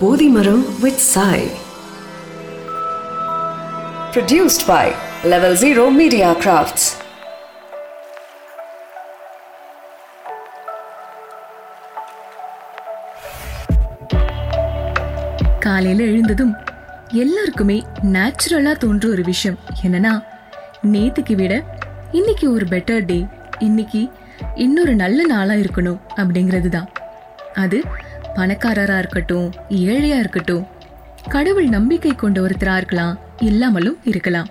போதி மரம் with chai Produced by Level Zero Media Crafts. காலையில எழுந்ததும் எல்லாருக்குமே நேச்சுரலா தோன்ற ஒரு விஷயம் என்னன்னா நேத்துக்கு விட இன்னைக்கு ஒரு பெட்டர் டே இன்னைக்கு இன்னொரு நல்ல நாளா இருக்கணும் அப்படிங்கிறது தான் அது பணக்காரரா இருக்கட்டும் ஏழையா இருக்கட்டும் கடவுள் நம்பிக்கை கொண்ட ஒருத்தரா இருக்கலாம் இல்லாமலும் இருக்கலாம்.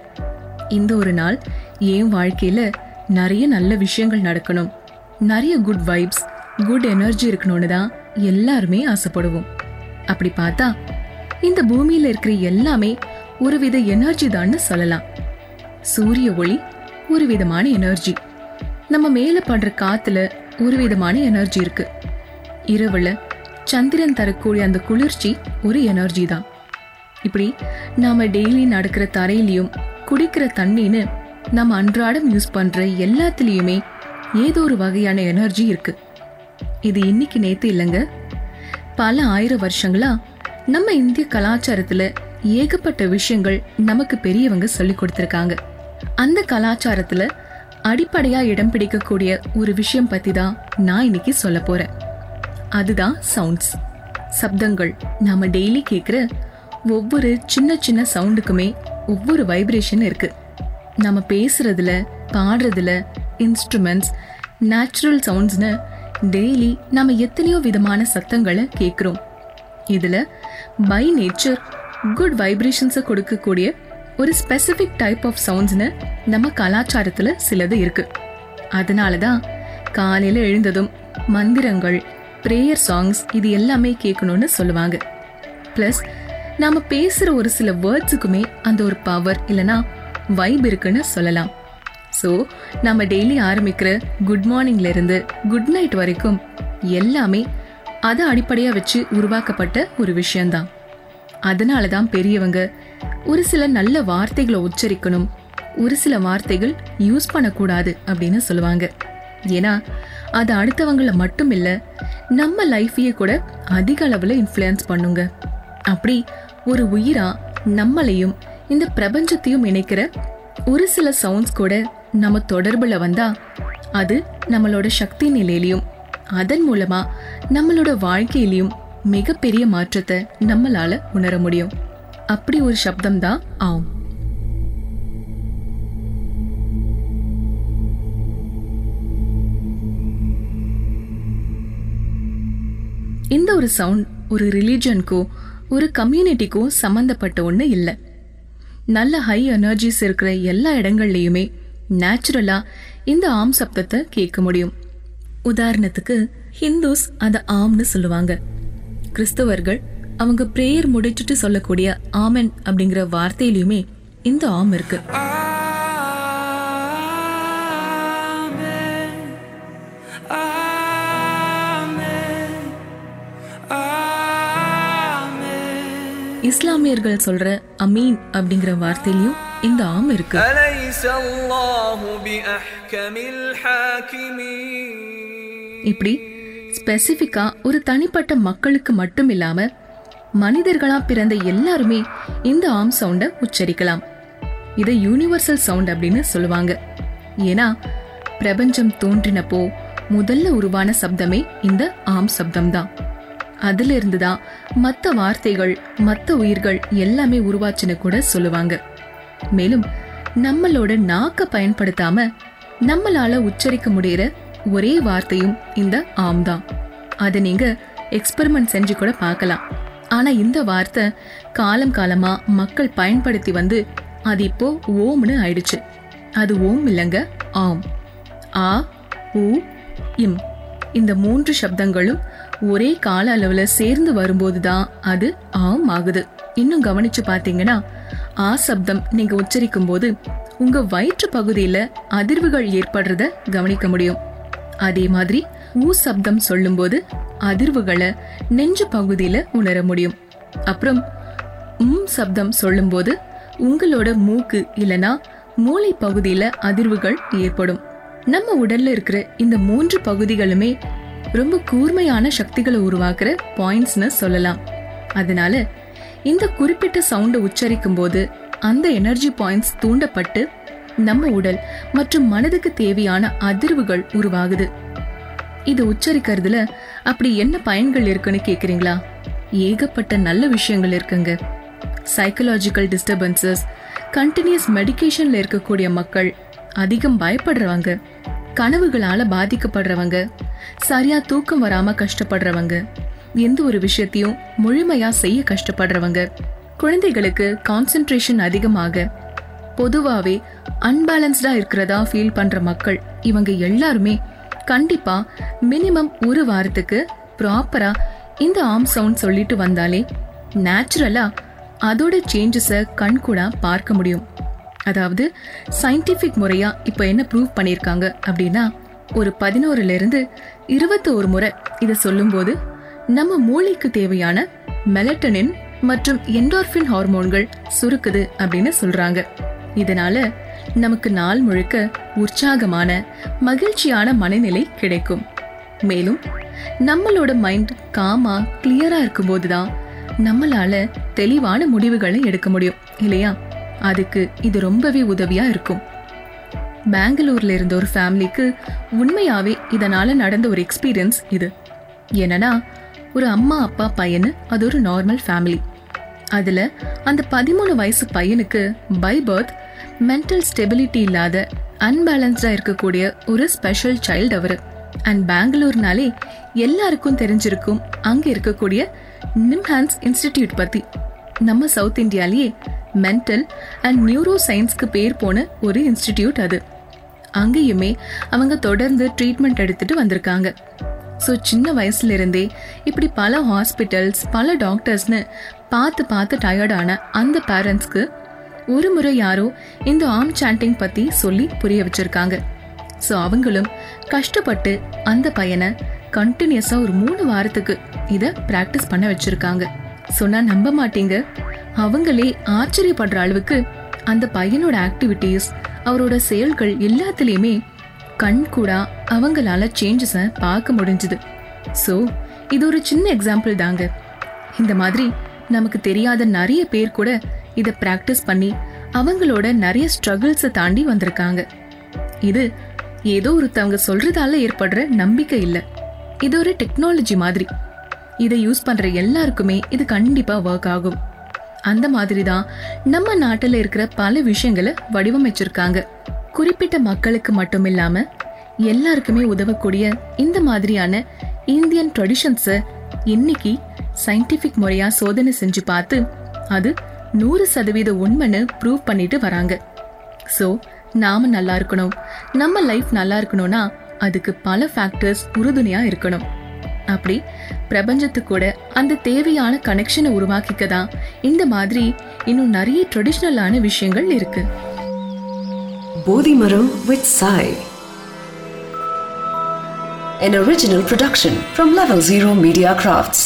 இந்த ஒரு நாள் என் வாழ்க்கையில நிறைய நல்ல விஷயங்கள் நடக்கணும். நிறைய குட் வைப்ஸ் குட் எனர்ஜி இருக்கணும்னு தான் எல்லாருமே ஆசைப்படுவோம். அப்படி பார்த்தா இந்த பூமியில இருக்கிற எல்லாமே ஒரு வித எனர்ஜி தான்னு சொல்லலாம். சூரிய ஒளி ஒரு விதமான எனர்ஜி நம்ம மேல படுற காத்துல ஒரு விதமான எனர்ஜி இருக்கு. இரவுல சந்திரன் தரக்கூடிய அந்த குளிர்ச்சி ஒரு எனர்ஜி தான். இப்படி நாம டெய்லி நடக்கிற தரையிலையும் குடிக்கிற தண்ணின்னு நம்ம அன்றாடம் யூஸ் பண்ற எல்லாத்துலேயுமே ஏதோ ஒரு வகையான எனர்ஜி இருக்கு. இது இன்னைக்கு நேத்து இல்லைங்க. பல ஆயிரம் வருஷங்களா நம்ம இந்திய கலாச்சாரத்துல ஏகப்பட்ட விஷயங்கள் நமக்கு பெரியவங்க சொல்லி கொடுத்துருக்காங்க. அந்த கலாச்சாரத்துல அடிப்படையா இடம் பிடிக்கக்கூடிய ஒரு விஷயம் பத்தி தான் நான் இன்னைக்கு சொல்ல போறேன். அதுதான் சவுண்ட்ஸ் சப்தங்கள். நாம டெய்லி கேட்குற ஒவ்வொரு சின்ன சின்ன சவுண்டுக்குமே ஒவ்வொரு வைப்ரேஷன் இருக்கு. நம்ம பேசுறதுல பாடுறதுல இன்ஸ்ட்ருமெண்ட்ஸ் நேச்சுரல் சவுண்ட்ஸ்னு டெய்லி நம்ம எத்தனையோ விதமான சத்தங்களை கேட்குறோம் இதில் பை நேச்சர் குட் வைப்ரேஷன்ஸை கொடுக்கக்கூடிய ஒரு ஸ்பெசிஃபிக் டைப் ஆஃப் சவுண்ட்ஸ்னு நம்ம கலாச்சாரத்தில் சிலது இருக்கு. அதனால தான் காலையில் எழுந்ததும் மந்திரங்கள் ப்ரேயர் சாங்ஸ் இது எல்லாமே கேட்கணும்னு சொல்லுவாங்க. ப்ளஸ் நாம் பேசுகிற ஒரு சில வேர்ட்ஸுக்குமே அந்த ஒரு பவர் இல்லைனா வைப் இருக்குன்னு சொல்லலாம். ஸோ நம்ம டெய்லி ஆரம்பிக்கிற குட் மார்னிங்லேருந்து குட் நைட் வரைக்கும் எல்லாமே அதை அடிப்படையாக வச்சு உருவாக்கப்பட்ட ஒரு விஷயந்தான் அதனால தான் பெரியவங்க ஒரு சில நல்ல வார்த்தைகளை உச்சரிக்கணும் ஒரு சில வார்த்தைகள் யூஸ் பண்ணக்கூடாது அப்படின்னு சொல்லுவாங்க. ஏன்னா அது அடுத்தவங்கள மட்டும் இல்லை நம்ம லைஃபையே கூட அதிக அளவில் இன்ஃப்ளூயன்ஸ் பண்ணுங்க. அப்படி ஒரு உயிராக நம்மளையும் இந்த பிரபஞ்சத்தையும் இணைக்கிற ஒரு சில சவுண்ட்ஸ் கூட நம்ம தொடர்பில் வந்தால் அது நம்மளோட சக்தி நிலையிலையும் அதன் மூலமாக நம்மளோட வாழ்க்கையிலையும் மிகப்பெரிய மாற்றத்தை நம்மளால் உணர முடியும். அப்படி ஒரு சப்தம் தான் ஆம். இந்த ஒரு சவுண்ட் ஒரு ரிலீஜனுக்கோ ஒரு கம்யூனிட்டிக்கோ சம்மந்தப்பட்ட ஒன்று இல்லை. நல்ல ஹை எனர்ஜிஸ் இருக்கிற எல்லா இடங்கள்லையுமே நேச்சுரலாக இந்த ஆம் சப்தத்தை கேட்க முடியும். உதாரணத்துக்கு ஹிந்துஸ் அதை ஆம்னு சொல்லுவாங்க. கிறிஸ்தவர்கள் அவங்க பிரேயர் முடிச்சுட்டு சொல்லக்கூடிய ஆமன் அப்படிங்கிற வார்த்தையிலயுமே இந்த ஆம் இருக்குது இஸ்லாமியர்கள் சொல்ற அமீன் அப்படிங்கிற வார்த்தையிலையும் இந்த ஆம் இருக்கு. இப்படி ஸ்பெசிஃபிக்கா ஒரு தனிப்பட்ட மக்களுக்கு மட்டும் இல்லாம மனிதர்களா பிறந்த எல்லாருமே இந்த ஆம் சவுண்டை உச்சரிக்கலாம். இதை யூனிவர்சல் சவுண்ட் அப்படின்னு சொல்லுவாங்க. ஏன்னா பிரபஞ்சம் தோன்றினப்போ முதல்ல உருவான சப்தமே இந்த ஆம் சப்தம் தான் அதிலிருந்து தான் மற்ற வார்த்தைகள் மற்ற உயிர்கள் எல்லாமே உருவாச்சுன்னு கூட சொல்லுவாங்க. மேலும் நம்மளோட நாக்க பயன்படுத்தாம நம்மளால உச்சரிக்க முடியற ஒரே வார்த்தையும் இந்த ஆம் தான். அதை நீங்க எக்ஸ்பெரிமெண்ட் செஞ்சு கூட பார்க்கலாம். ஆனா இந்த வார்த்தை காலம் காலமா மக்கள் பயன்படுத்தி வந்து அது இப்போ ஓம்னு ஆயிடுச்சு. அது ஓம் இல்லைங்க ஆம். ஆ உ இம். இந்த மூன்று சப்தங்களும் ஒரே கால அளவுல சேர்ந்து வரும்போது தான் அது ஆம் ஆகுது. இன்னும் கவனிச்சு பாத்தீங்கன்னா ஆ சப்தம் நீங்க உச்சரிக்கும் போது உங்க வயிற்று பகுதியில அதிர்வுகள் ஏற்படுறத கவனிக்க முடியும். அதே மாதிரி ஊ சப்தம் சொல்லும்போது அதிர்வுகளை நெஞ்சு பகுதியில உணர முடியும். அப்புறம் உம் சப்தம் சொல்லும்போது உங்களோட மூக்கு இல்லனா மூளை பகுதியில அதிர்வுகள் ஏற்படும். நம்ம உடல்ல இருக்கிற இந்த மூன்று பகுதிகளுமே ரொம்ப கூர்மையான சக்திகளை உருவாக்குற பாயிண்ட்ஸ்னு சொல்லலாம். அதனால இந்த குறிப்பிட்ட சவுண்டை உச்சரிக்கும் போது அந்த எனர்ஜி பாயிண்ட்ஸ் தூண்டப்பட்டு நம்ம உடல் மற்றும் மனதுக்கு தேவையான அதிர்வுகள் உருவாகுது. இது உச்சரிக்கிறதுல அப்படி என்ன பயன்கள் இருக்குன்னு கேக்குறீங்களா? ஏகப்பட்ட நல்ல விஷயங்கள் இருக்குங்க. சைக்கலாஜிக்கல் டிஸ்டர்பன்சஸ் கண்டினியூஸ் மெடிக்கேஷன்ல இருக்கக்கூடிய மக்கள் அதிகம் பயப்படுறவங்க. கனவுகளால பாதிக்கப்படுறவங்க சரியா தூக்கம் வராம கஷ்டப்படுறவங்க எந்த ஒரு விஷயத்தையும் முழுமையா செய்ய கஷ்டப்படுறவங்க குழந்தைகளுக்கு கான்சென்ட்ரேஷன் அதிகமாக பொதுவாவே அன்பேலன்ஸ்டா இருக்கிறதா ஃபீல் பண்ற மக்கள் இவங்க எல்லாருமே கண்டிப்பா மினிமம் ஒரு வாரத்துக்கு ப்ராப்பரா இந்த ஆர்ம் சவுண்ட் சொல்லிட்டு வந்தாலே நேச்சுரலா அதோட சேஞ்சஸை கண்கூடா பார்க்க முடியும். அதாவது சயின்டிஃபிக் முறையாக இப்போ என்ன ப்ரூவ் பண்ணியிருக்காங்க அப்படின்னா ஒரு பதினோருலேருந்து இருபத்தோரு முறை இதை சொல்லும்போது நம்ம மூளைக்கு தேவையான மெலட்டனின் மற்றும் என்டார்ஃபின் ஹார்மோன்கள் சுருக்குது அப்படின்னு சொல்கிறாங்க இதனால நமக்கு நாள் முழுக்க உற்சாகமான மகிழ்ச்சியான மனநிலை கிடைக்கும். மேலும் நம்மளோட மைண்ட் காமா கிளியரா இருக்கும்போது தான் நம்மளால தெளிவான முடிவுகளை எடுக்க முடியும் இல்லையா? அதுக்கு இது ரொம்பவே உதவியா இருக்கும். பெங்களூர்ல இருந்த ஒரு ஃபேமிலிக்கு உண்மையாவே இதனால நடந்த ஒரு எக்ஸ்பீரியன்ஸ் இது. என்னன்னா ஒரு அம்மா அப்பா பையனு அது ஒரு நார்மல் ஃபேமிலி. அதில் அந்த பதிமூணு வயசு பையனுக்கு பை பர்த் மென்டல் ஸ்டெபிலிட்டி இல்லாத அன்பேலன்ஸ்டாக இருக்கக்கூடிய ஒரு ஸ்பெஷல் சைல்டு அவரு. அண்ட் பெங்களூர்னாலே எல்லாருக்கும் தெரிஞ்சிருக்கும் அங்கே இருக்கக்கூடிய நிம்ஹான்ஸ் இன்ஸ்டிடியூட் பற்றி நம்ம சவுத் இந்தியாலேயே மென்டல் அண்ட் நியூரோ சயின்ஸ்க்கு பேர் போன ஒரு இன்ஸ்டிடியூட் அது. அங்கேயுமே அவங்க தொடர்ந்து ட்ரீட்மெண்ட் எடுத்துட்டு வந்திருக்காங்க. ஸோ சின்ன வயசுலேருந்தே இப்படி பல ஹாஸ்பிட்டல்ஸ் பல டாக்டர்ஸ்னு பார்த்து பார்த்து டயர்டான அந்த பேரண்ட்ஸ்க்கு ஒரு முறை யாரோ இந்த ஆர்ம் சாண்டிங் பற்றி சொல்லி புரிய வச்சுருக்காங்க. ஸோ அவங்களும் கஷ்டப்பட்டு அந்த பையனை கண்டினியூஸாக ஒரு மூணு வாரத்துக்கு இதை ப்ராக்டிஸ் பண்ண வச்சுருக்காங்க. ஸோ நான் நம்ப மாட்டீங்க. அவங்களே ஆச்சரியப்படுற அளவுக்கு அந்த பையனோட ஆக்டிவிட்டீஸ் அவரோட செயல்கள் எல்லாத்துலேயுமே கண் கூட அவங்களால சேஞ்சஸை பார்க்க முடிஞ்சுது. ஸோ இது ஒரு சின்ன எக்ஸாம்பிள் தாங்க. இந்த மாதிரி நமக்கு தெரியாத நிறைய பேர் கூட இதை ப்ராக்டிஸ் பண்ணி அவங்களோட நிறைய ஸ்ட்ரகிள்ஸை தாண்டி வந்திருக்காங்க. இது ஏதோ ஒருத்தவங்க சொல்றதால ஏற்படுற நம்பிக்கை இல்லை. இது ஒரு டெக்னாலஜி மாதிரி. இதை யூஸ் பண்ற எல்லாருக்குமே இது கண்டிப்பா ஒர்க் ஆகும். அந்த மாதிரி தான் நம்ம நாட்டில் இருக்கிற பல விஷயங்களை வடிவமைச்சிருக்காங்க. குறிப்பிட்ட மக்களுக்கு மட்டும் இல்லாம எல்லாருக்குமே உதவக்கூடிய இந்த மாதிரியான இந்தியன் ட்ரெடிஷன்ஸை இன்னைக்கு சயின்டிஃபிக் முறையா சோதனை செஞ்சு பார்த்து அது நூறு சதவீத உண்மைன்னு ப்ரூவ் பண்ணிட்டு வராங்க. ஸோ நாம நல்லா இருக்கணும். நம்ம லைஃப் நல்லா இருக்கணும்னா அதுக்கு பல ஃபேக்டர்ஸ் உறுதுணையா இருக்கணும். அப்படி பிரபஞ்சத்து கூட அந்த தேவையான கனெக்ஷனை உருவாக்கிக்க தான் இந்த மாதிரி இன்னும் நிறைய ட்ரெடிஷ்னலான விஷயங்கள் இருக்கு போதி மரம் with chai An original production from Level Zero Media Crafts.